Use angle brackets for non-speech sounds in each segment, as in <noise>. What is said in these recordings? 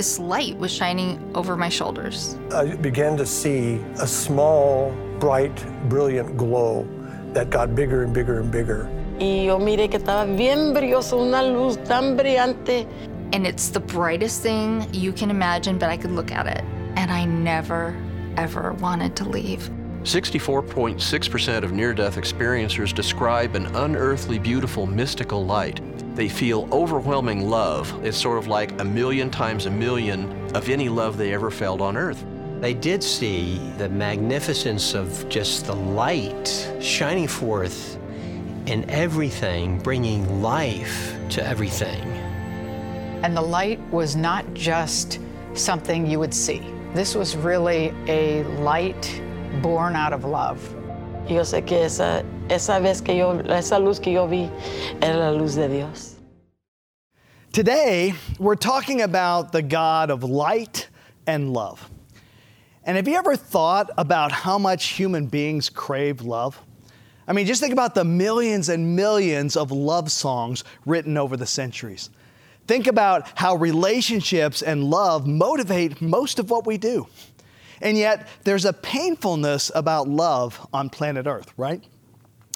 This light was shining over my shoulders. I began to see a small, bright, brilliant glow that got bigger and bigger and bigger. Y yo miré que estaba bien brilloso, una luz tan brillante. And it's the brightest thing you can imagine, but I could look at it. And I never, ever wanted to leave. 64.6% of near death experiencers describe an unearthly, beautiful, mystical light. They feel overwhelming love. It's sort of like a million times a million of any love they ever felt on earth. They did see the magnificence of just the light shining forth in everything, bringing life to everything. And the light was not just something you would see. This was really a light born out of love. Yo sé que esa, esa vez que yo, esa luz que yo vi era la luz de Dios. Today, we're talking about the God of light and love. And have you ever thought about how much human beings crave love? I mean, just think about the millions and millions of love songs written over the centuries. Think about how relationships and love motivate most of what we do. And yet, there's a painfulness about love on planet Earth, right?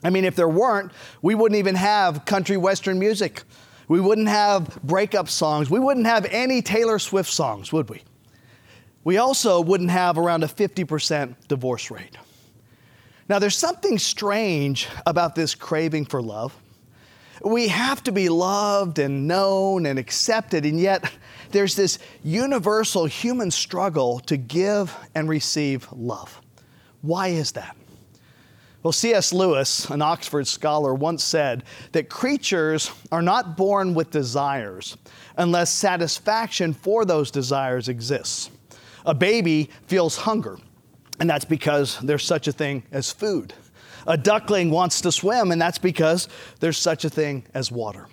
I mean, if there weren't, we wouldn't even have country western music. We wouldn't have breakup songs. We wouldn't have any Taylor Swift songs, would we? We also wouldn't have around a 50% divorce rate. Now, there's something strange about this craving for love. We have to be loved and known and accepted, and yet there's this universal human struggle to give and receive love. Why is that? Well, C.S. Lewis, an Oxford scholar, once said that creatures are not born with desires unless satisfaction for those desires exists. A baby feels hunger, and that's because there's such a thing as food. A duckling wants to swim, and that's because there's such a thing as water.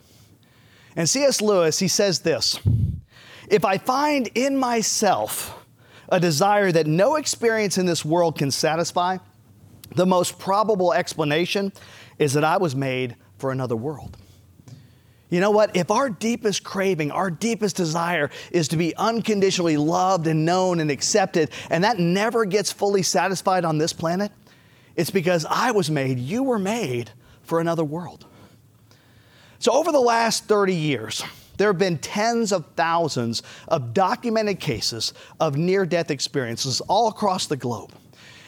And C.S. Lewis, he says this If I find in myself a desire that no experience in this world can satisfy, the most probable explanation is that I was made for another world. You know what? If our deepest craving, our deepest desire is to be unconditionally loved and known and accepted, and that never gets fully satisfied on this planet, it's because I was made, you were made for another world. So, over the last 30 years, there have been tens of thousands of documented cases of near death experiences all across the globe.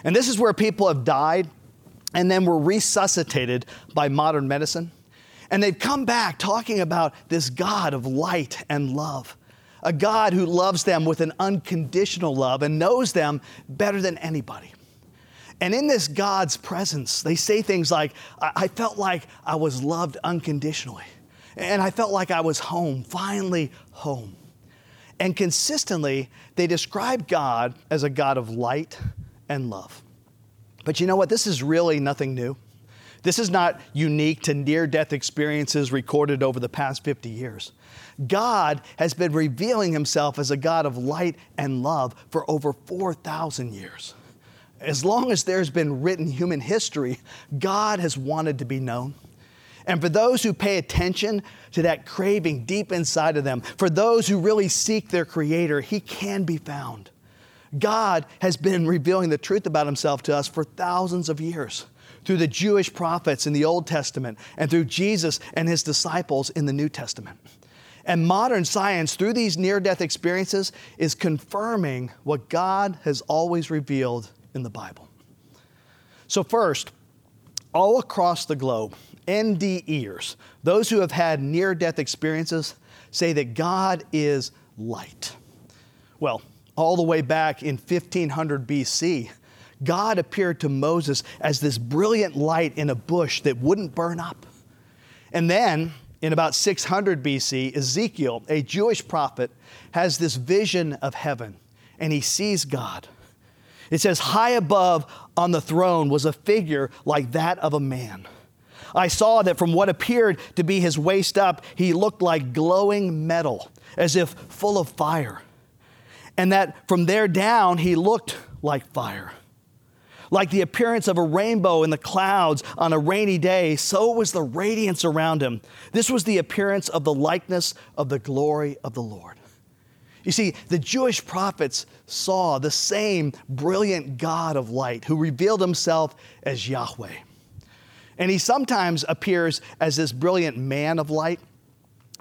And this is where people have died and then were resuscitated by modern medicine. And they've come back talking about this God of light and love, a God who loves them with an unconditional love and knows them better than anybody. And in this God's presence, they say things like, I, felt like I was loved unconditionally. And I felt like I was home, finally home. And consistently, they describe God as a God of light and love. But you know what? This is really nothing new. This is not unique to near death experiences recorded over the past 50 years. God has been revealing himself as a God of light and love for over 4,000 years. As long as there's been written human history, God has wanted to be known. And for those who pay attention to that craving deep inside of them, for those who really seek their Creator, He can be found. God has been revealing the truth about himself to us for thousands of years through the Jewish prophets in the Old Testament and through Jesus and his disciples in the New Testament. And modern science, through these near death experiences, is confirming what God has always revealed in the Bible. So, first, all across the globe, NDEers, those who have had near death experiences, say that God is light. Well, all the way back in 1500 BC, God appeared to Moses as this brilliant light in a bush that wouldn't burn up. And then in about 600 BC, Ezekiel, a Jewish prophet, has this vision of heaven and he sees God. It says, High above on the throne was a figure like that of a man. I saw that from what appeared to be his waist up, he looked like glowing metal, as if full of fire. And that from there down, he looked like fire. Like the appearance of a rainbow in the clouds on a rainy day, so was the radiance around him. This was the appearance of the likeness of the glory of the Lord. You see, the Jewish prophets saw the same brilliant God of light who revealed himself as Yahweh. And he sometimes appears as this brilliant man of light.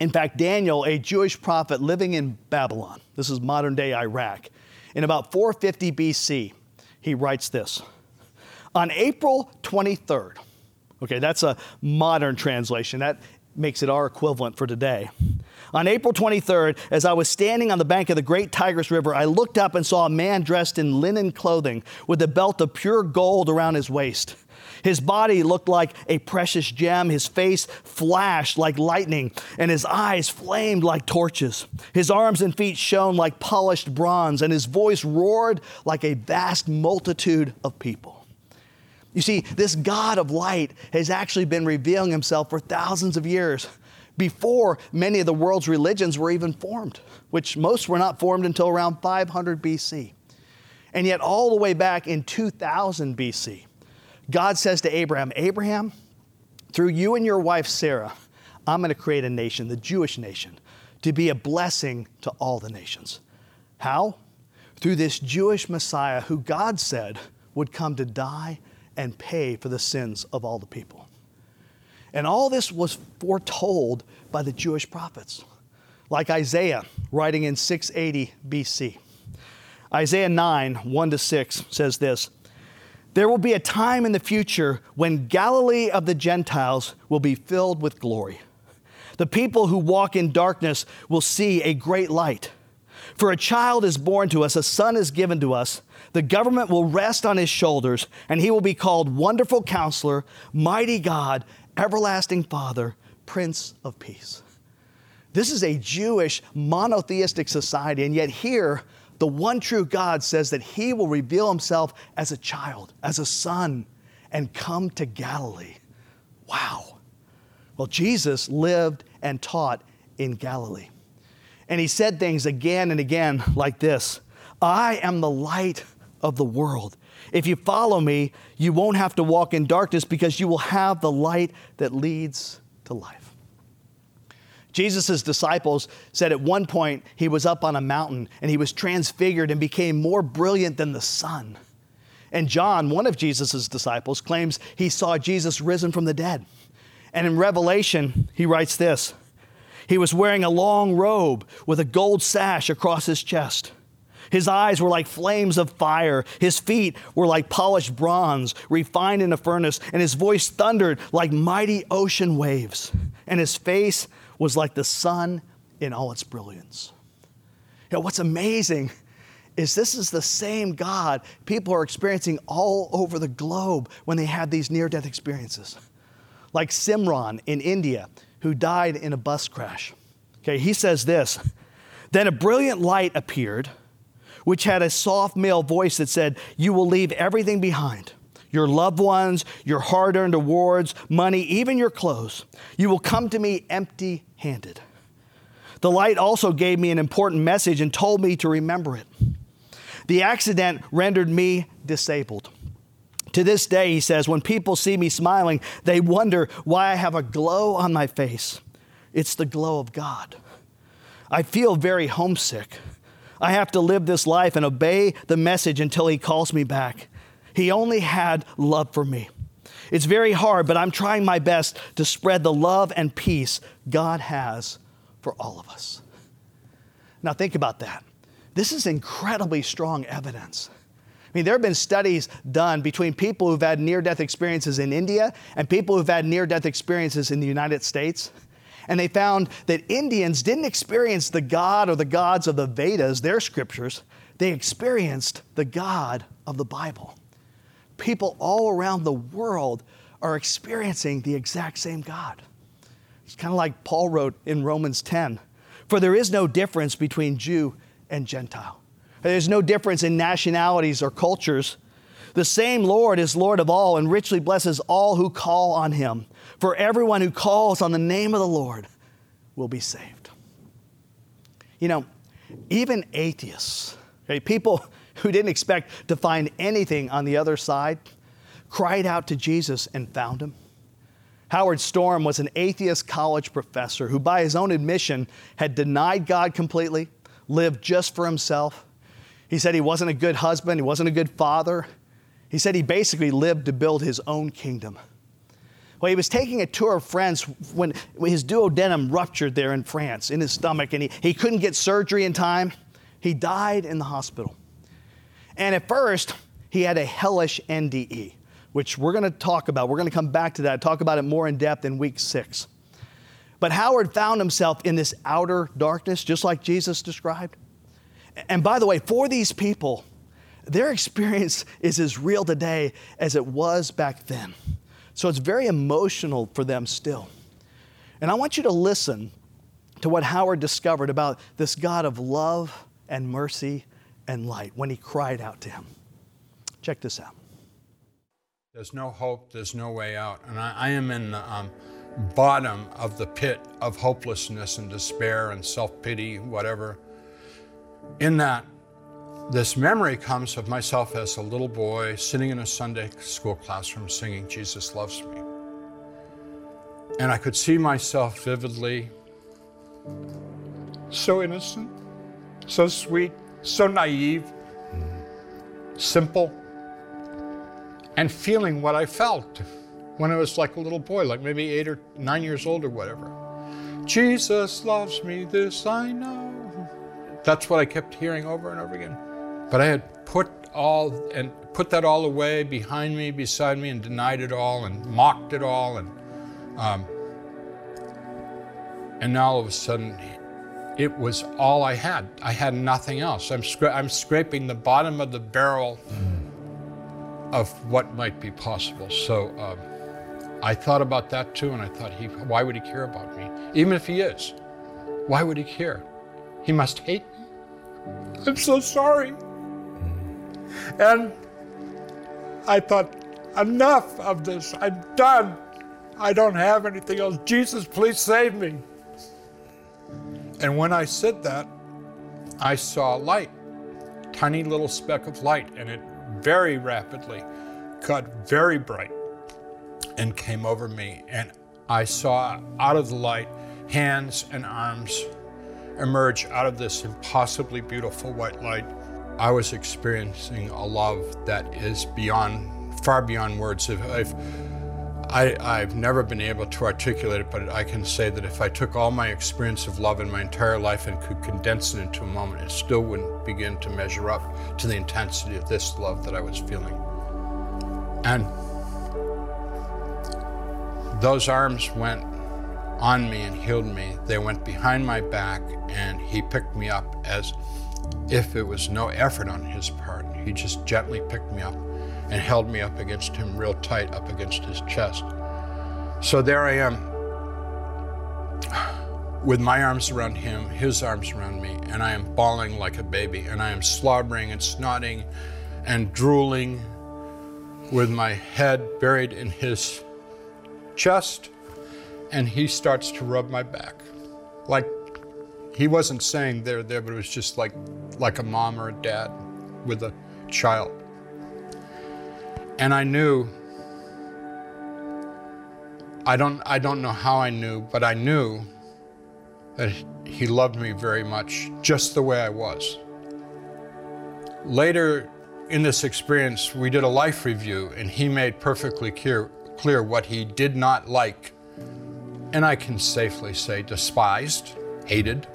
In fact, Daniel, a Jewish prophet living in Babylon, this is modern day Iraq, in about 450 BC, he writes this on April 23rd, okay, that's a modern translation. That makes it our equivalent for today. On April 23rd, as I was standing on the bank of the great Tigris River, I looked up and saw a man dressed in linen clothing with a belt of pure gold around his waist. His body looked like a precious gem. His face flashed like lightning, and his eyes flamed like torches. His arms and feet shone like polished bronze, and his voice roared like a vast multitude of people. You see, this God of light has actually been revealing himself for thousands of years before many of the world's religions were even formed, which most were not formed until around 500 BC. And yet, all the way back in 2000 BC, God says to Abraham, Abraham, through you and your wife Sarah, I'm going to create a nation, the Jewish nation, to be a blessing to all the nations. How? Through this Jewish Messiah who God said would come to die and pay for the sins of all the people. And all this was foretold by the Jewish prophets, like Isaiah writing in 680 BC. Isaiah 9, 1 to 6 says this There will be a time in the future when Galilee of the Gentiles will be filled with glory. The people who walk in darkness will see a great light. For a child is born to us, a son is given to us the government will rest on his shoulders, and he will be called Wonderful Counselor, Mighty God, Everlasting Father, Prince of Peace. This is a Jewish monotheistic society, and yet here, the one true God says that he will reveal himself as a child, as a son, and come to Galilee. Wow. Well, Jesus lived and taught in Galilee. And he said things again and again like this I am the light of the world. If you follow me, you won't have to walk in darkness because you will have the light that leads to life. Jesus' disciples said at one point he was up on a mountain and he was transfigured and became more brilliant than the sun. And John, one of Jesus' disciples, claims he saw Jesus risen from the dead. And in Revelation, he writes this He was wearing a long robe with a gold sash across his chest. His eyes were like flames of fire. His feet were like polished bronze, refined in a furnace, and his voice thundered like mighty ocean waves. And his face was like the sun in all its brilliance. You know, what's amazing is this is the same God people are experiencing all over the globe when they have these near death experiences. Like Simran in India, who died in a bus crash. Okay, he says this Then a brilliant light appeared which had a soft male voice that said, You will leave everything behind your loved ones, your hard earned awards, money, even your clothes. You will come to me empty handed. The light also gave me an important message and told me to remember it. The accident rendered me disabled. To this day, he says, when people see me smiling, they wonder why I have a glow on my face. It's the glow of God. I feel very homesick. I have to live this life and obey the message until He calls me back. He only had love for me. It's very hard, but I'm trying my best to spread the love and peace God has for all of us. Now, think about that. This is incredibly strong evidence. I mean, there have been studies done between people who've had near death experiences in India and people who've had near death experiences in the United States. And they found that Indians didn't experience the God or the gods of the Vedas, their scriptures, they experienced the God of the Bible. People all around the world are experiencing the exact same God. It's kind of like Paul wrote in Romans 10 For there is no difference between Jew and Gentile. There's no difference in nationalities or cultures. The same Lord is Lord of all and richly blesses all who call on him. For everyone who calls on the name of the Lord will be saved. You know, even atheists, okay, people who didn't expect to find anything on the other side, cried out to Jesus and found him. Howard Storm was an atheist college professor who, by his own admission, had denied God completely, lived just for himself. He said he wasn't a good husband, he wasn't a good father. He said he basically lived to build his own kingdom. Well, he was taking a tour of France when his duodenum ruptured there in France in his stomach and he, he couldn't get surgery in time. He died in the hospital. And at first, he had a hellish NDE, which we're going to talk about. We're going to come back to that, talk about it more in depth in week six. But Howard found himself in this outer darkness, just like Jesus described. And by the way, for these people, their experience is as real today as it was back then. So it's very emotional for them still. And I want you to listen to what Howard discovered about this God of love and mercy and light when he cried out to him. Check this out. There's no hope, there's no way out. And I, I am in the um, bottom of the pit of hopelessness and despair and self pity, whatever. In that, this memory comes of myself as a little boy sitting in a Sunday school classroom singing, Jesus Loves Me. And I could see myself vividly, so innocent, so sweet, so naive, simple, and feeling what I felt when I was like a little boy, like maybe eight or nine years old or whatever. Jesus loves me, this I know. That's what I kept hearing over and over again. But I had put all and put that all away behind me, beside me, and denied it all and mocked it all, and um, and now all of a sudden, it was all I had. I had nothing else. I'm scra- I'm scraping the bottom of the barrel of what might be possible. So. Um, I thought about that too, and I thought, he, why would he care about me? Even if he is, why would he care? He must hate me. I'm so sorry. And I thought, enough of this. I'm done. I don't have anything else. Jesus, please save me. And when I said that, I saw light, tiny little speck of light, and it very rapidly got very bright and came over me. And I saw out of the light hands and arms emerge out of this impossibly beautiful white light. I was experiencing a love that is beyond, far beyond words. If, if I, I've never been able to articulate it, but I can say that if I took all my experience of love in my entire life and could condense it into a moment, it still wouldn't begin to measure up to the intensity of this love that I was feeling. And those arms went on me and healed me. They went behind my back and he picked me up as if it was no effort on his part. He just gently picked me up and held me up against him real tight, up against his chest. So there I am with my arms around him, his arms around me, and I am bawling like a baby, and I am slobbering and snotting and drooling with my head buried in his chest, and he starts to rub my back. Like he wasn't saying there, there, but it was just like like a mom or a dad with a child. And I knew I don't I don't know how I knew, but I knew that he loved me very much just the way I was. Later in this experience, we did a life review, and he made perfectly clear, clear what he did not like, and I can safely say despised, hated,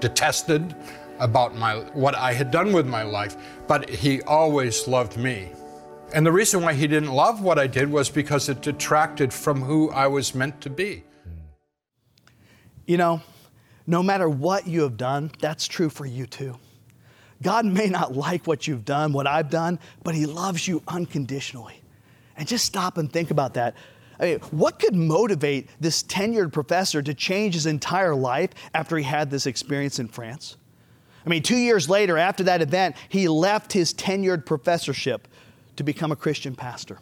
detested about my what I had done with my life, but he always loved me. And the reason why he didn't love what I did was because it detracted from who I was meant to be. Hmm. You know, no matter what you have done, that's true for you too. God may not like what you've done, what I've done, but He loves you unconditionally. And just stop and think about that. I mean, what could motivate this tenured professor to change his entire life after he had this experience in France? I mean, two years later, after that event, he left his tenured professorship to become a Christian pastor.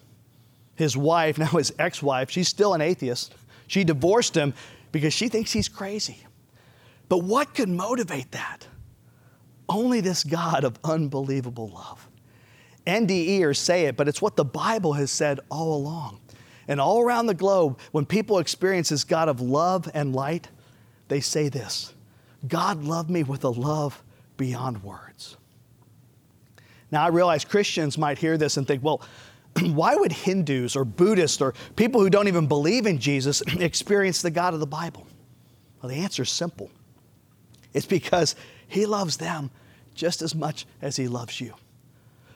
His wife, <laughs> now his ex wife, she's still an atheist. She divorced him because she thinks he's crazy. But what could motivate that? Only this God of unbelievable love. NDEers say it, but it's what the Bible has said all along. And all around the globe, when people experience this God of love and light, they say this God loved me with a love beyond words. Now, I realize Christians might hear this and think, well, <clears throat> why would Hindus or Buddhists or people who don't even believe in Jesus <clears throat> experience the God of the Bible? Well, the answer is simple it's because He loves them just as much as He loves you.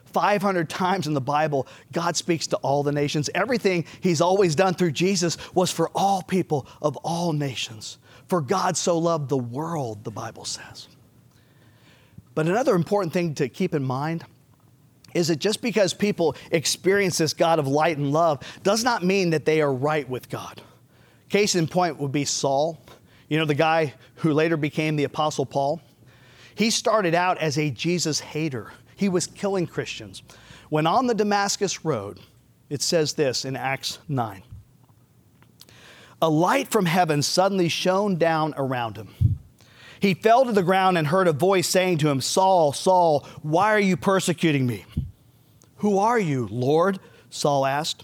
500 times in the Bible, God speaks to all the nations. Everything He's always done through Jesus was for all people of all nations. For God so loved the world, the Bible says. But another important thing to keep in mind is that just because people experience this God of light and love does not mean that they are right with God. Case in point would be Saul, you know, the guy who later became the Apostle Paul. He started out as a Jesus hater, he was killing Christians. When on the Damascus Road, it says this in Acts 9 a light from heaven suddenly shone down around him. He fell to the ground and heard a voice saying to him, Saul, Saul, why are you persecuting me? Who are you, Lord? Saul asked.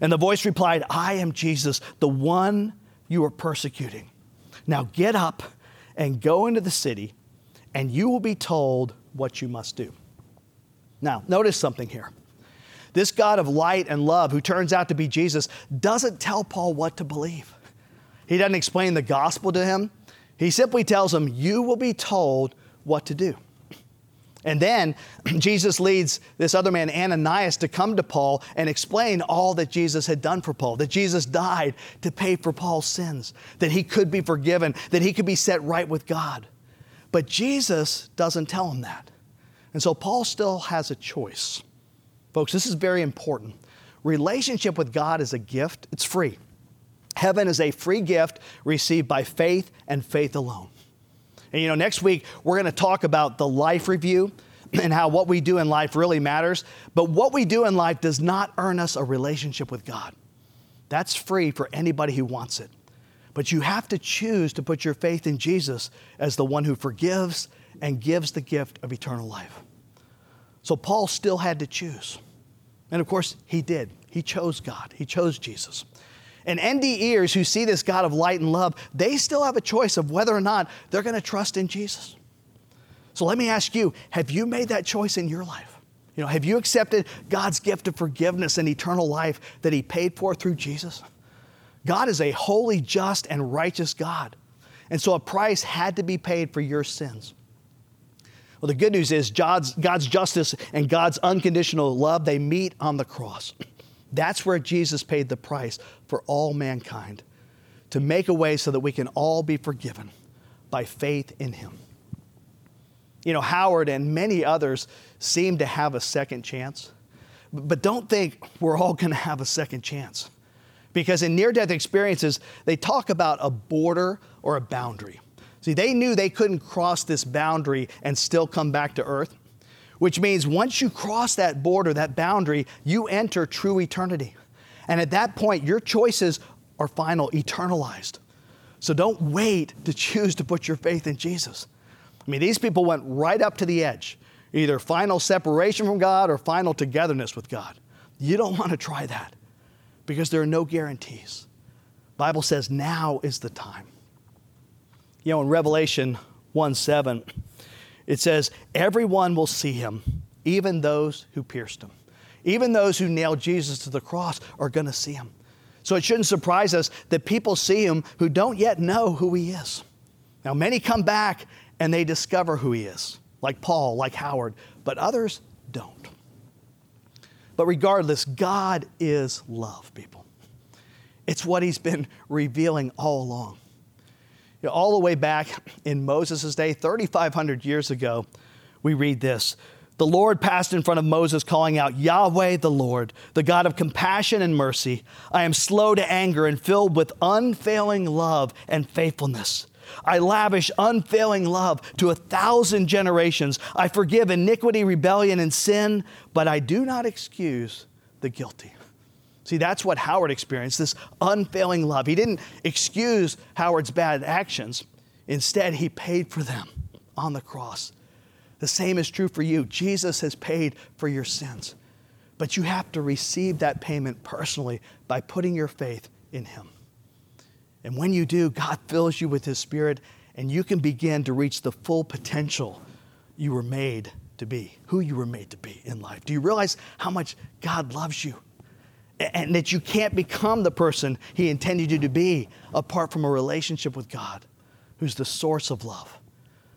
And the voice replied, I am Jesus, the one you are persecuting. Now get up and go into the city, and you will be told what you must do. Now, notice something here. This God of light and love, who turns out to be Jesus, doesn't tell Paul what to believe. He doesn't explain the gospel to him. He simply tells him, You will be told what to do. And then <clears throat> Jesus leads this other man, Ananias, to come to Paul and explain all that Jesus had done for Paul, that Jesus died to pay for Paul's sins, that he could be forgiven, that he could be set right with God. But Jesus doesn't tell him that. And so Paul still has a choice. Folks, this is very important. Relationship with God is a gift, it's free. Heaven is a free gift received by faith and faith alone. And you know, next week we're going to talk about the life review <clears throat> and how what we do in life really matters. But what we do in life does not earn us a relationship with God. That's free for anybody who wants it. But you have to choose to put your faith in Jesus as the one who forgives and gives the gift of eternal life. So Paul still had to choose. And of course, he did. He chose God, he chose Jesus. And NDEers who see this God of light and love, they still have a choice of whether or not they're going to trust in Jesus. So let me ask you have you made that choice in your life? You know, have you accepted God's gift of forgiveness and eternal life that He paid for through Jesus? God is a holy, just, and righteous God. And so a price had to be paid for your sins. Well, the good news is God's, God's justice and God's unconditional love, they meet on the cross. That's where Jesus paid the price for all mankind to make a way so that we can all be forgiven by faith in Him. You know, Howard and many others seem to have a second chance, but don't think we're all going to have a second chance. Because in near death experiences, they talk about a border or a boundary. See, they knew they couldn't cross this boundary and still come back to earth, which means once you cross that border, that boundary, you enter true eternity. And at that point, your choices are final, eternalized. So don't wait to choose to put your faith in Jesus. I mean, these people went right up to the edge, either final separation from God or final togetherness with God. You don't want to try that because there are no guarantees. Bible says now is the time. You know, in Revelation 1 7, it says, Everyone will see him, even those who pierced him. Even those who nailed Jesus to the cross are going to see him. So it shouldn't surprise us that people see him who don't yet know who he is. Now, many come back and they discover who he is, like Paul, like Howard, but others don't. But regardless, God is love, people. It's what he's been revealing all along. You know, all the way back in Moses' day, 3,500 years ago, we read this the Lord passed in front of Moses, calling out, Yahweh the Lord, the God of compassion and mercy. I am slow to anger and filled with unfailing love and faithfulness. I lavish unfailing love to a thousand generations. I forgive iniquity, rebellion, and sin, but I do not excuse the guilty. See, that's what Howard experienced this unfailing love. He didn't excuse Howard's bad actions, instead, he paid for them on the cross. The same is true for you. Jesus has paid for your sins. But you have to receive that payment personally by putting your faith in Him. And when you do, God fills you with His Spirit, and you can begin to reach the full potential you were made to be, who you were made to be in life. Do you realize how much God loves you? And that you can't become the person He intended you to be apart from a relationship with God, who's the source of love.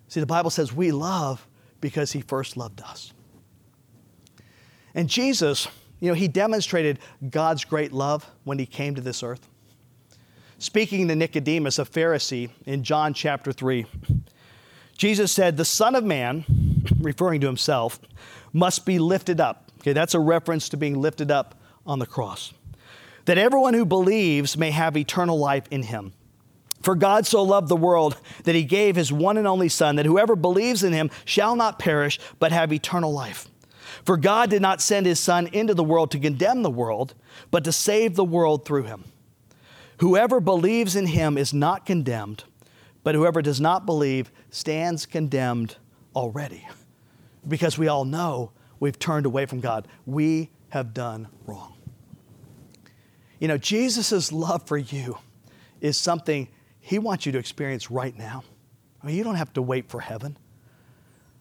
See, the Bible says we love because he first loved us. And Jesus, you know, he demonstrated God's great love when he came to this earth. Speaking to Nicodemus, a Pharisee, in John chapter 3, Jesus said, The Son of Man, referring to himself, must be lifted up. Okay, that's a reference to being lifted up on the cross. That everyone who believes may have eternal life in him. For God so loved the world that he gave his one and only Son, that whoever believes in him shall not perish, but have eternal life. For God did not send his Son into the world to condemn the world, but to save the world through him. Whoever believes in him is not condemned, but whoever does not believe stands condemned already. Because we all know we've turned away from God. We have done wrong. You know, Jesus' love for you is something he wants you to experience right now. I mean, you don't have to wait for heaven.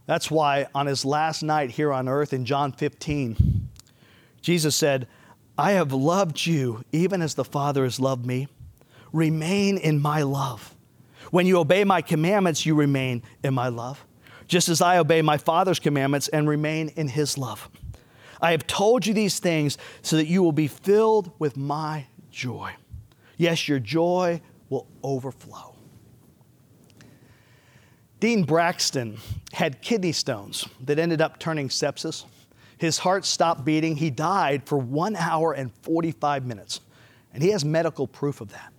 That's why on his last night here on earth in John 15, Jesus said, I have loved you even as the Father has loved me. Remain in my love. When you obey my commandments, you remain in my love, just as I obey my Father's commandments and remain in his love. I have told you these things so that you will be filled with my joy. Yes, your joy will overflow. Dean Braxton had kidney stones that ended up turning sepsis. His heart stopped beating. He died for one hour and 45 minutes. And he has medical proof of that.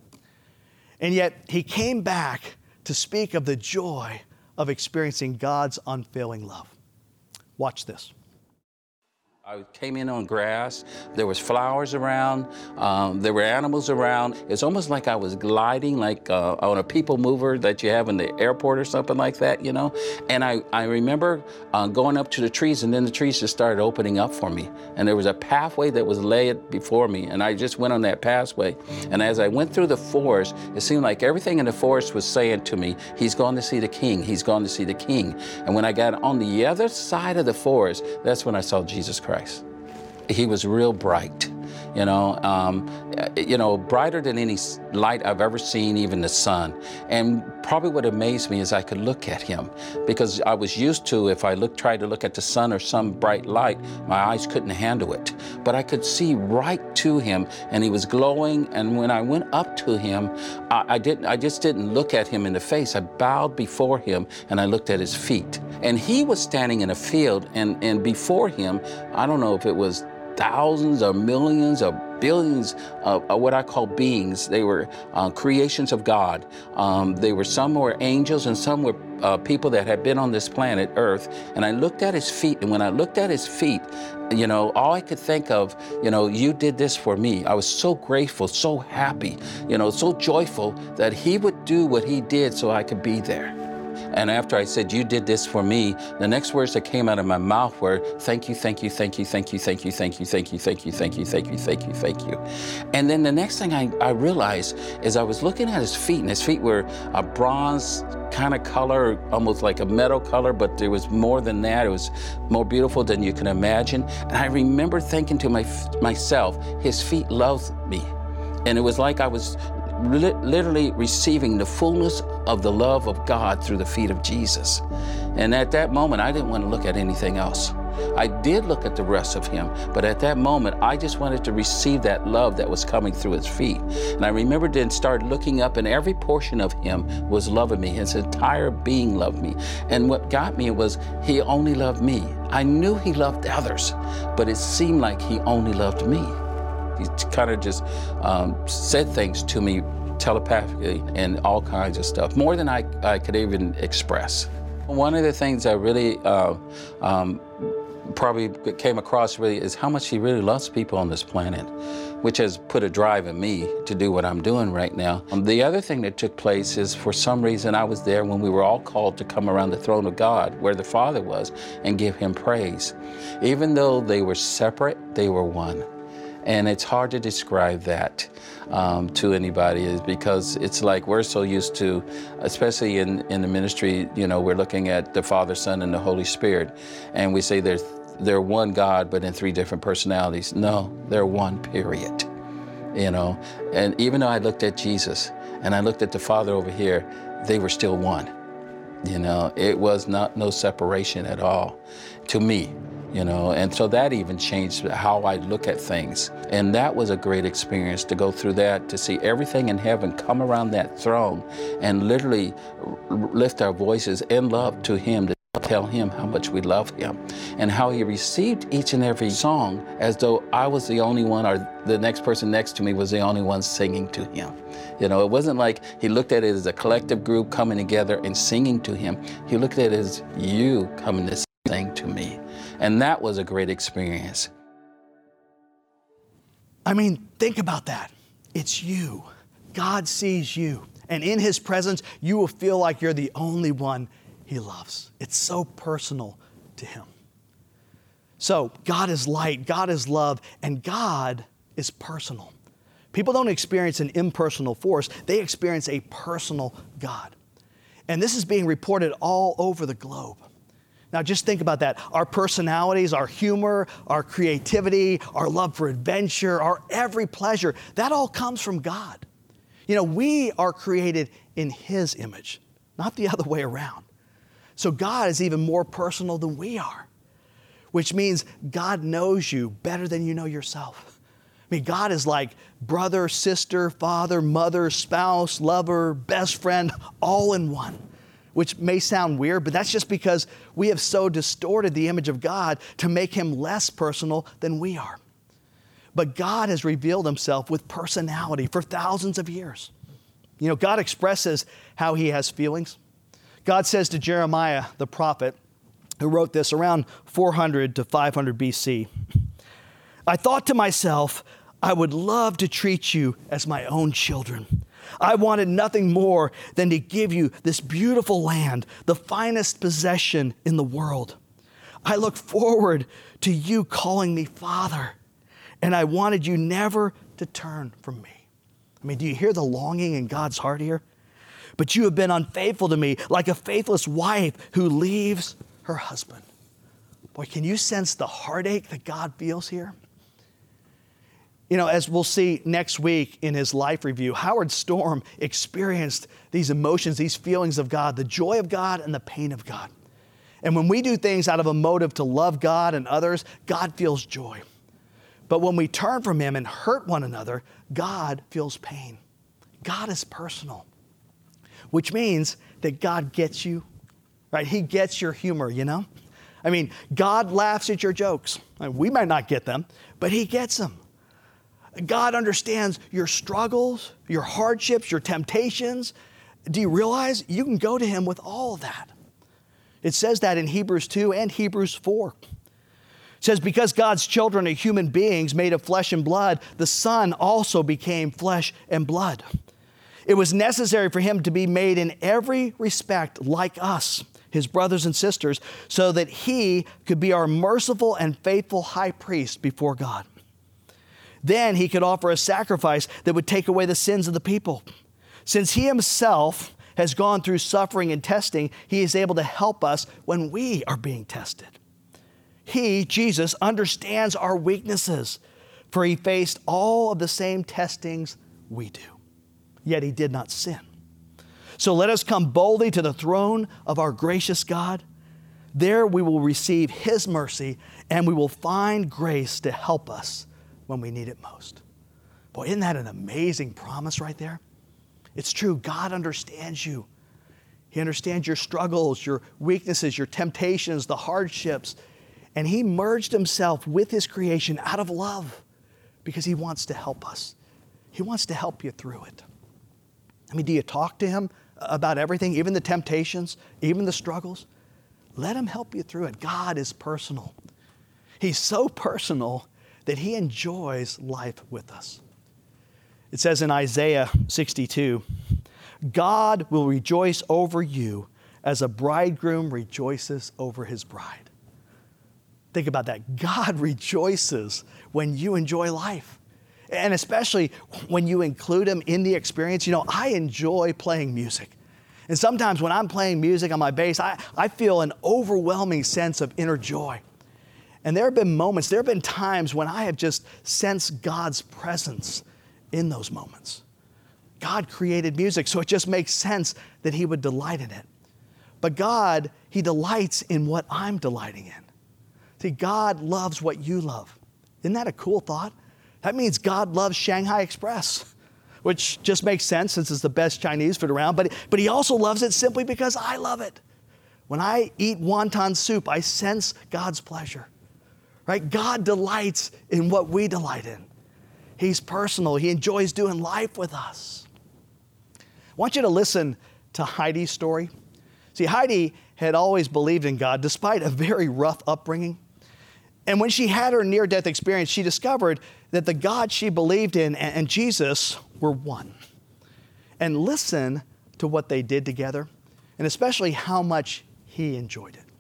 And yet, he came back to speak of the joy of experiencing God's unfailing love. Watch this. I came in on grass. There was flowers around. Um, there were animals around. It's almost like I was gliding, like uh, on a people mover that you have in the airport or something like that, you know. And I, I remember uh, going up to the trees, and then the trees just started opening up for me. And there was a pathway that was laid before me, and I just went on that pathway. And as I went through the forest, it seemed like everything in the forest was saying to me, "He's going to see the King. He's going to see the King." And when I got on the other side of the forest, that's when I saw Jesus He was real bright, you know, um, you know, brighter than any light I've ever seen, even the sun. And probably what amazed me is I could look at him because I was used to if I look, tried to look at the sun or some bright light, my eyes couldn't handle it. But I could see right to him, and he was glowing. And when I went up to him, I, I didn't. I just didn't look at him in the face. I bowed before him, and I looked at his feet. And he was standing in a field, and and before him, I don't know if it was thousands or millions or billions of, of what I call beings. They were uh, creations of God. Um, they were some were angels and some were uh, people that had been on this planet Earth. And I looked at his feet, and when I looked at his feet, you know, all I could think of, you know, you did this for me. I was so grateful, so happy, you know, so joyful that he would do what he did so I could be there. And after I said, You did this for me, the next words that came out of my mouth were, Thank you, thank you, thank you, thank you, thank you, thank you, thank you, thank you, thank you, thank you, thank you, thank you. And then the next thing I, I realized is I was looking at his feet, and his feet were a bronze kind of color, almost like a metal color, but there was more than that. It was more beautiful than you can imagine. And I remember thinking to my, myself, his feet loved me. And it was like I was li- literally receiving the fullness of the love of God through the feet of Jesus. And at that moment, I didn't want to look at anything else. I did look at the rest of him, but at that moment, I just wanted to receive that love that was coming through his feet. And I remember then start looking up, and every portion of him was loving me. His entire being loved me. And what got me was he only loved me. I knew he loved others, but it seemed like he only loved me. He kind of just um, said things to me telepathically and all kinds of stuff, more than I, I could even express. One of the things I really uh, um, probably came across really is how much he really loves people on this planet, which has put a drive in me to do what I'm doing right now. Um, the other thing that took place is for some reason I was there when we were all called to come around the throne of God, where the Father was, and give him praise. Even though they were separate, they were one. And it's hard to describe that um, to anybody because it's like we're so used to, especially in, in the ministry, you know, we're looking at the Father, Son, and the Holy Spirit. And we say they're, they're one God, but in three different personalities. No, they're one, period. You know, and even though I looked at Jesus and I looked at the Father over here, they were still one. You know, it was not no separation at all to me you know and so that even changed how i look at things. And that was a great experience to go through that to see everything in heaven come around that throne and literally lift our voices in love to him to tell him how much we love him and how he received each and every song as though i was the only one or the next person next to me was the only one singing to him. You know it wasn't like he looked at it as a collective group coming together and singing to him. He looked at it as you coming to sing to me and that was a great experience. I mean, think about that. It's you. God sees you. And in His presence, you will feel like you're the only one He loves. It's so personal to Him. So, God is light, God is love, and God is personal. People don't experience an impersonal force, they experience a personal God. And this is being reported all over the globe. Now, just think about that. Our personalities, our humor, our creativity, our love for adventure, our every pleasure, that all comes from God. You know, we are created in His image, not the other way around. So, God is even more personal than we are, which means God knows you better than you know yourself. I mean, God is like brother, sister, father, mother, spouse, lover, best friend, all in one which may sound weird, but that's just because we have so distorted the image of God to make him less personal than we are. But God has revealed himself with personality for thousands of years. You know, God expresses how he has feelings. God says to Jeremiah, the prophet, who wrote this around 400 to 500 BC, I thought to myself, I would love to treat you as my own children. I wanted nothing more than to give you this beautiful land, the finest possession in the world. I look forward to you calling me Father, and I wanted you never to turn from me. I mean, do you hear the longing in God's heart here? But you have been unfaithful to me, like a faithless wife who leaves her husband. Boy, can you sense the heartache that God feels here? You know, as we'll see next week in his life review, Howard Storm experienced these emotions, these feelings of God, the joy of God and the pain of God. And when we do things out of a motive to love God and others, God feels joy. But when we turn from Him and hurt one another, God feels pain. God is personal, which means that God gets you, right? He gets your humor, you know? I mean, God laughs at your jokes. We might not get them, but He gets them. God understands your struggles, your hardships, your temptations. Do you realize you can go to Him with all of that? It says that in Hebrews 2 and Hebrews 4. It says, Because God's children are human beings made of flesh and blood, the Son also became flesh and blood. It was necessary for him to be made in every respect like us, his brothers and sisters, so that he could be our merciful and faithful high priest before God. Then he could offer a sacrifice that would take away the sins of the people. Since he himself has gone through suffering and testing, he is able to help us when we are being tested. He, Jesus, understands our weaknesses, for he faced all of the same testings we do, yet he did not sin. So let us come boldly to the throne of our gracious God There we will receive His mercy and we will find grace to help us when we need it most. Boy, isn't that an amazing promise right there? It's true. God understands you. He understands your struggles, your weaknesses, your temptations, the hardships. And He merged Himself with His creation out of love because He wants to help us. He wants to help you through it. I mean, do you talk to Him about everything, even the temptations, even the struggles? Let Him help you through it. God is personal. He's so personal that He enjoys life with us. It says in Isaiah 62 God will rejoice over you as a bridegroom rejoices over his bride. Think about that. God <laughs> rejoices when you enjoy life. And especially when you include him in the experience. You know, I enjoy playing music. And sometimes when I'm playing music on my bass, I, I feel an overwhelming sense of inner joy. And there have been moments, there have been times when I have just sensed God's presence in those moments. God created music, so it just makes sense that He would delight in it. But God, He delights in what I'm delighting in. See, God loves what you love. Isn't that a cool thought? That means God loves Shanghai Express, which just makes sense since it's the best Chinese food around, but, but He also loves it simply because I love it. When I eat wonton soup, I sense God's pleasure. Right? God delights in what we delight in. He's personal. He enjoys doing life with us. I want you to listen to Heidi's story. See, Heidi had always believed in God despite a very rough upbringing. And when she had her near death experience, she discovered that the God she believed in and Jesus were one. And listen to what they did together, and especially how much he enjoyed it.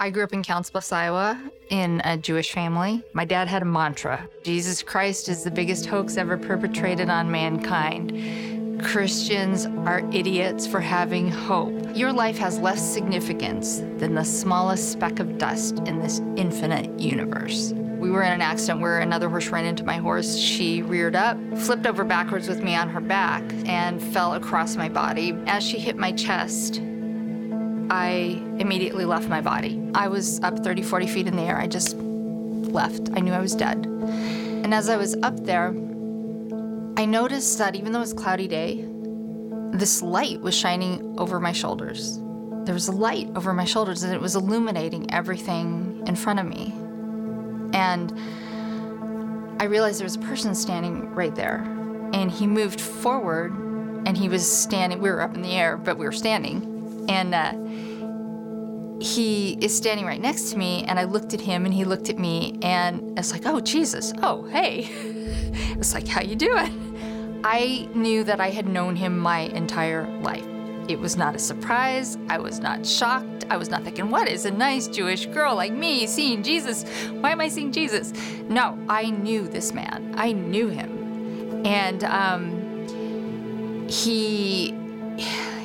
I grew up in Council Bluffs, Iowa, in a Jewish family. My dad had a mantra Jesus Christ is the biggest hoax ever perpetrated on mankind. Christians are idiots for having hope. Your life has less significance than the smallest speck of dust in this infinite universe. We were in an accident where another horse ran into my horse. She reared up, flipped over backwards with me on her back, and fell across my body. As she hit my chest, I immediately left my body. I was up 30, 40 feet in the air. I just left. I knew I was dead. And as I was up there, I noticed that even though it was a cloudy day, this light was shining over my shoulders. There was a light over my shoulders and it was illuminating everything in front of me. And I realized there was a person standing right there. And he moved forward and he was standing, we were up in the air, but we were standing. And uh, he is standing right next to me, and I looked at him, and he looked at me, and it's like, oh Jesus, oh hey, <laughs> it's like, how you doing? I knew that I had known him my entire life. It was not a surprise. I was not shocked. I was not thinking, what is a nice Jewish girl like me seeing Jesus? Why am I seeing Jesus? No, I knew this man. I knew him. And um, he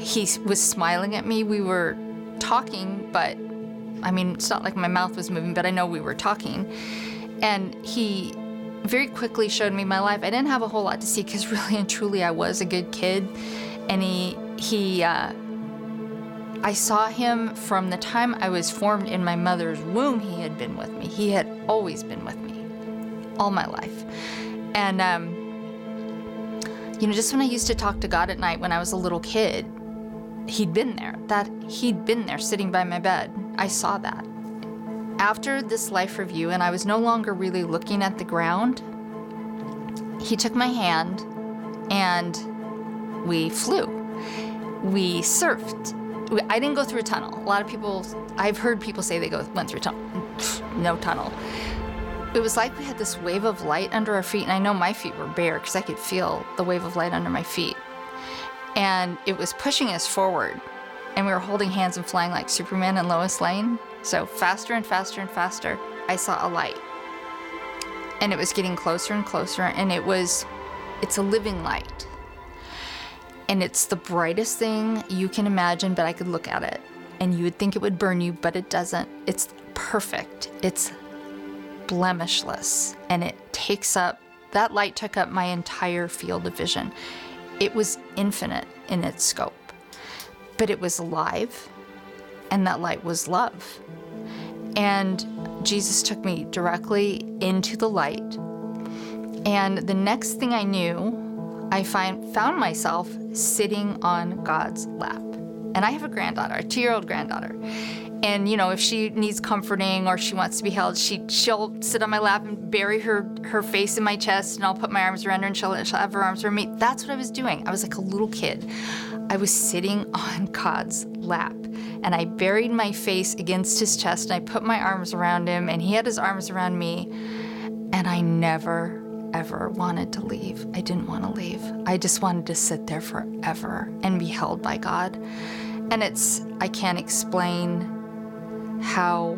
he was smiling at me. We were talking, but I mean, it's not like my mouth was moving, but I know we were talking. And he very quickly showed me my life. I didn't have a whole lot to see because really and truly I was a good kid. And he, he, uh, I saw him from the time I was formed in my mother's womb. He had been with me. He had always been with me all my life. And, um, you know, just when I used to talk to God at night when I was a little kid, he'd been there, that he'd been there sitting by my bed. I saw that. After this life review, and I was no longer really looking at the ground, he took my hand and we flew. We surfed. I didn't go through a tunnel. A lot of people, I've heard people say they go went through a tunnel. No tunnel. It was like we had this wave of light under our feet, and I know my feet were bare because I could feel the wave of light under my feet and it was pushing us forward. And we were holding hands and flying like Superman and Lois Lane. So faster and faster and faster, I saw a light. And it was getting closer and closer, and it was, it's a living light. And it's the brightest thing you can imagine, but I could look at it and you would think it would burn you, but it doesn't. It's perfect, it's blemishless, and it takes up, that light took up my entire field of vision. It was infinite in its scope, but it was alive and that light was love. And Jesus took me directly into the light. And the next thing I knew, I find, found myself sitting on God's lap. And I have a granddaughter, a two year old granddaughter. And you know, if she needs comforting or she wants to be held, she she'll sit on my lap and bury her her face in my chest, and I'll put my arms around her, and she'll, she'll have her arms around me. That's what I was doing. I was like a little kid. I was sitting <laughs> on God's lap, and I buried my face against his chest, and I put my arms around him, and he had his arms around me, and I never ever wanted to leave. I didn't want to leave. I just wanted to sit there forever and be held by God. And it's, I can't explain how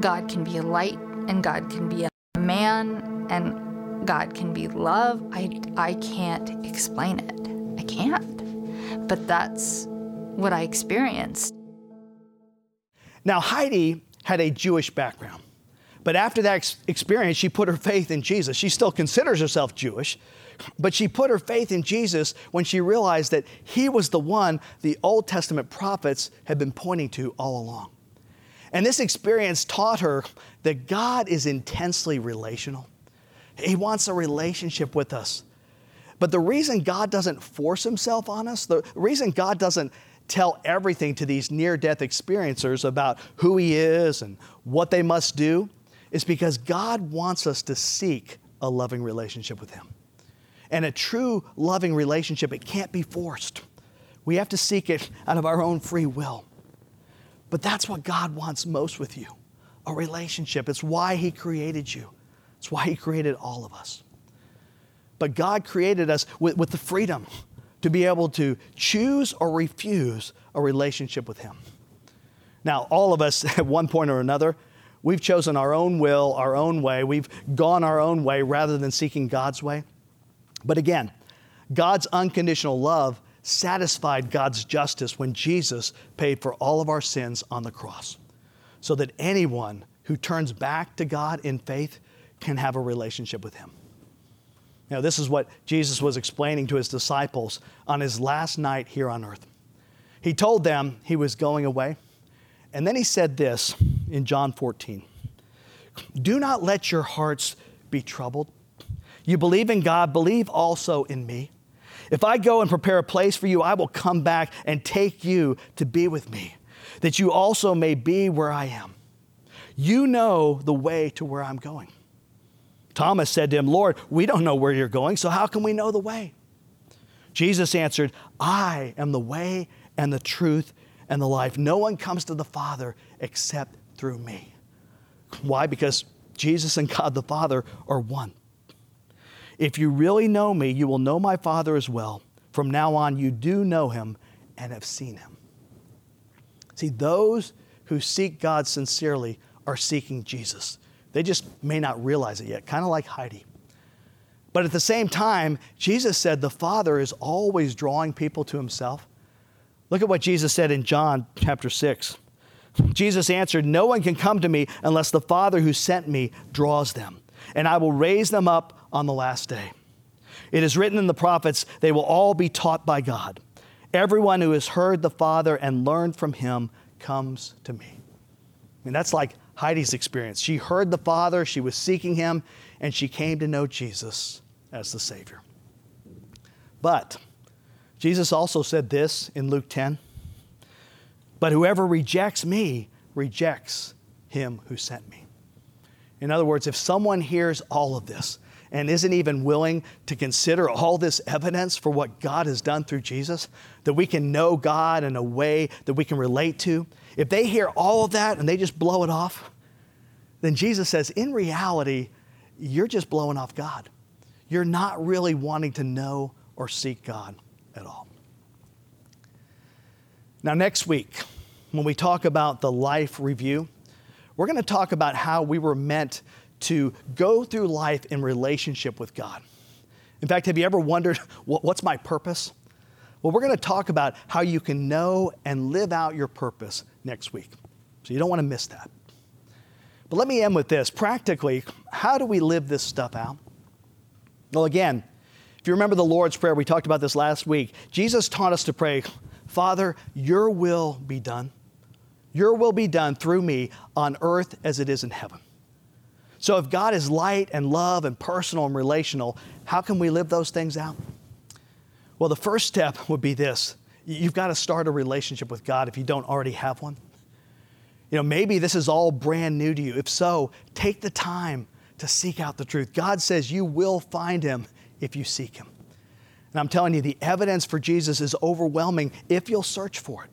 God can be a light and God can be a man and God can be love. I, I can't explain it. I can't. But that's what I experienced. Now, Heidi had a Jewish background. But after that ex- experience, she put her faith in Jesus. She still considers herself Jewish, but she put her faith in Jesus when she realized that he was the one the Old Testament prophets had been pointing to all along. And this experience taught her that God is intensely relational. He wants a relationship with us. But the reason God doesn't force himself on us, the reason God doesn't tell everything to these near death experiencers about who He is and what they must do, is because God wants us to seek a loving relationship with Him. And a true loving relationship, it can't be forced. We have to seek it out of our own free will. But that's what God wants most with you a relationship. It's why He created you, it's why He created all of us. But God created us with, with the freedom to be able to choose or refuse a relationship with Him. Now, all of us <laughs> at one point or another, we've chosen our own will, our own way. We've gone our own way rather than seeking God's way. But again, God's unconditional love satisfied God's justice when Jesus paid for all of our sins on the cross, so that anyone who turns back to God in faith can have a relationship with Him. Now, this is what Jesus was explaining to his disciples on his last night here on earth. He told them he was going away, and then he said this in John 14 Do not let your hearts be troubled. You believe in God, believe also in me. If I go and prepare a place for you, I will come back and take you to be with me, that you also may be where I am. You know the way to where I'm going. Thomas said to him, Lord, we don't know where you're going, so how can we know the way? Jesus answered, I am the way and the truth and the life. No one comes to the Father except through me. Why? Because Jesus and God the Father are one. If you really know me, you will know my Father as well. From now on, you do know him and have seen him. See, those who seek God sincerely are seeking Jesus. They just may not realize it yet, kind of like Heidi. But at the same time, Jesus said the Father is always drawing people to himself. Look at what Jesus said in John chapter 6. Jesus answered, No one can come to me unless the Father who sent me draws them, and I will raise them up on the last day. It is written in the prophets, they will all be taught by God. Everyone who has heard the Father and learned from him comes to me. I mean, that's like Heidi's experience. She heard the Father, she was seeking him, and she came to know Jesus as the Savior. But Jesus also said this in Luke 10 But whoever rejects me rejects him who sent me. In other words, if someone hears all of this and isn't even willing to consider all this evidence for what God has done through Jesus, that we can know God in a way that we can relate to, if they hear all of that and they just blow it off, then Jesus says, in reality, you're just blowing off God. You're not really wanting to know or seek God at all. Now, next week, when we talk about the life review, we're going to talk about how we were meant to go through life in relationship with God. In fact, have you ever wondered <laughs> what's my purpose? Well, we're going to talk about how you can know and live out your purpose next week. So you don't want to miss that. But let me end with this. Practically, how do we live this stuff out? Well, again, if you remember the Lord's Prayer, we talked about this last week. Jesus taught us to pray, Father, your will be done Your will be done through me on earth as it is in heaven. So, if God is light and love and personal and relational, how can we live those things out? Well, the first step would be this you've got to start a relationship with God if you don't already have one. You know, maybe this is all brand new to you. If so, take the time to seek out the truth. God says you will find him if you seek him. And I'm telling you, the evidence for Jesus is overwhelming if you'll search for it.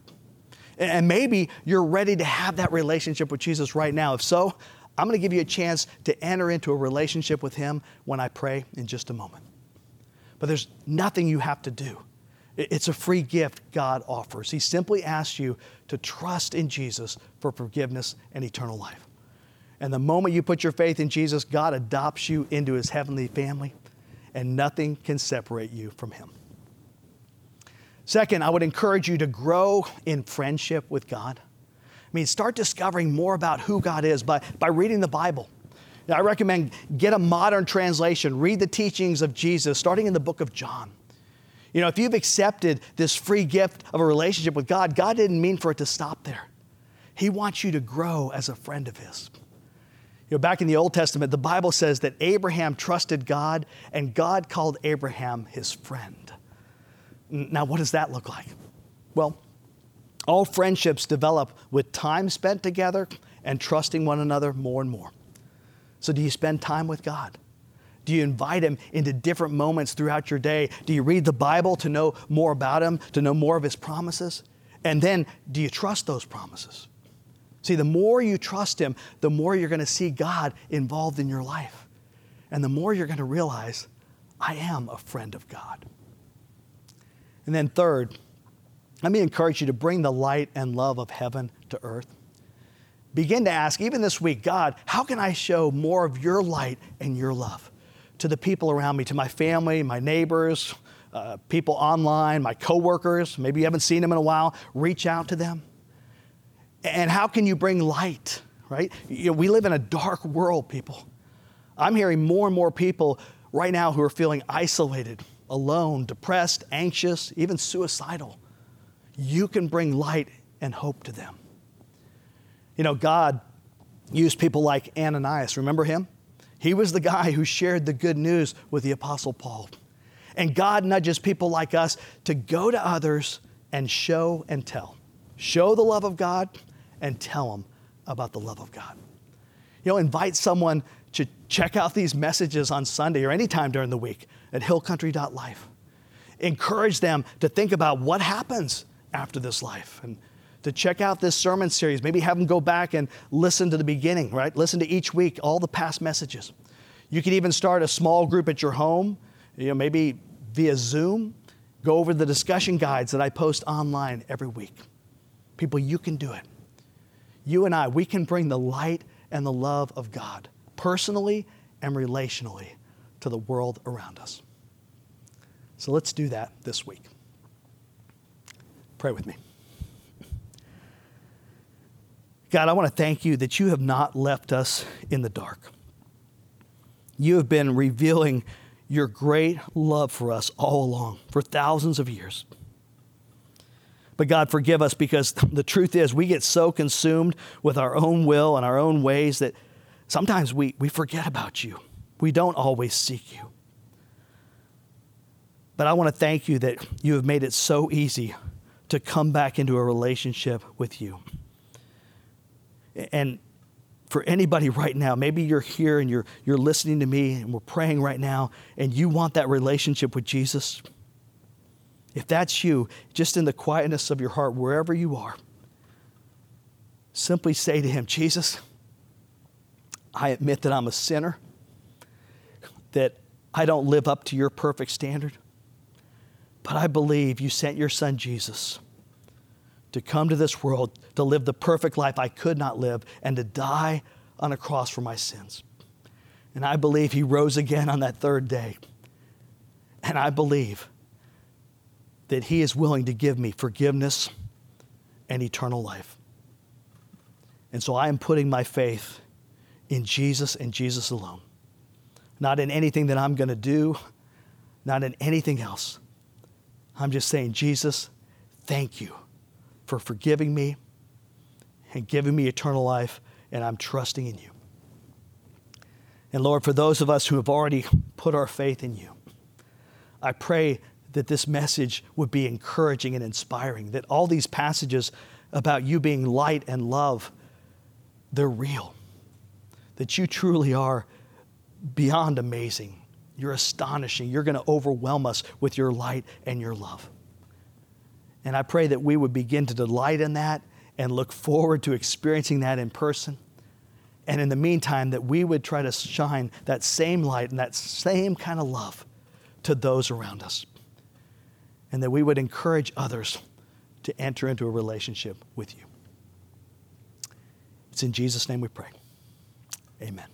And maybe you're ready to have that relationship with Jesus right now. If so, I'm going to give you a chance to enter into a relationship with him when I pray in just a moment. But there's nothing you have to do. It's a free gift God offers. He simply asks you to trust in Jesus for forgiveness and eternal life. And the moment you put your faith in Jesus, God adopts you into his heavenly family, and nothing can separate you from him. Second, I would encourage you to grow in friendship with God. I mean, start discovering more about who God is by, by reading the Bible. Now, I recommend get a modern translation, read the teachings of Jesus, starting in the book of John. You know, if you've accepted this free gift of a relationship with God, God didn't mean for it to stop there. He wants you to grow as a friend of His. You know, back in the Old Testament, the Bible says that Abraham trusted God and God called Abraham his friend. Now, what does that look like? Well, all friendships develop with time spent together and trusting one another more and more. So, do you spend time with God? Do you invite Him into different moments throughout your day? Do you read the Bible to know more about Him, to know more of His promises? And then, do you trust those promises? See, the more you trust Him, the more you're going to see God involved in your life. And the more you're going to realize, I am a friend of God. And then, third, let me encourage you to bring the light and love of heaven to earth. Begin to ask, even this week, God, how can I show more of your light and your love? to the people around me, to my family, my neighbors, uh, people online, my coworkers. Maybe you haven't seen them in a while. Reach out to them. And how can you bring light, right? You know, we live in a dark world, people. I'm hearing more and more people right now who are feeling isolated, alone, depressed, anxious, even suicidal. You can bring light and hope to them. You know, God used people like Ananias. Remember him? He was the guy who shared the good news with the Apostle Paul. And God nudges people like us to go to others and show and tell. Show the love of God and tell them about the love of God. You know, invite someone to check out these messages on Sunday or anytime during the week at hillcountry.life. Encourage them to think about what happens after this life and to check out this sermon series. Maybe have them go back and listen to the beginning, right? Listen to each week, all the past messages. You could even start a small group at your home, you know, maybe via Zoom. Go over the discussion guides that I post online every week. People, you can do it. You and I, we can bring the light and the love of God personally and relationally to the world around us. So let's do that this week. Pray with me. God, I want to thank you that you have not left us in the dark. You have been revealing your great love for us all along, for thousands of years. But God, forgive us because <laughs> the truth is we get so consumed with our own will and our own ways that sometimes we, we forget about you. We don't always seek you. But I want to thank you that you have made it so easy to come back into a relationship with you. And for anybody right now, maybe you're here and you're, you're listening to me and we're praying right now and you want that relationship with Jesus. If that's you, just in the quietness of your heart, wherever you are, simply say to Him, Jesus, I admit that I'm a sinner, that I don't live up to your perfect standard, but I believe you sent your Son Jesus to come to this world to live the perfect life I could not live and to die on a cross for my sins. And I believe he rose again on that third day. And I believe that he is willing to give me forgiveness and eternal life. And so I am putting my faith in Jesus and Jesus alone. Not in anything that I'm going to do, not in anything else. I'm just saying, Jesus, thank you for forgiving me and giving me eternal life, and I'm trusting in you. And Lord, for those of us who have already put our faith in you, I pray that this message would be encouraging and inspiring, that all these passages about you being light and love, they're real, that you truly are beyond amazing. You're astonishing. You're going to overwhelm us with your light and your love. And I pray that we would begin to delight in that and look forward to experiencing that in person. And in the meantime, that we would try to shine that same light and that same kind of love to those around us. And that we would encourage others to enter into a relationship with you. It's in Jesus' name we pray. Amen.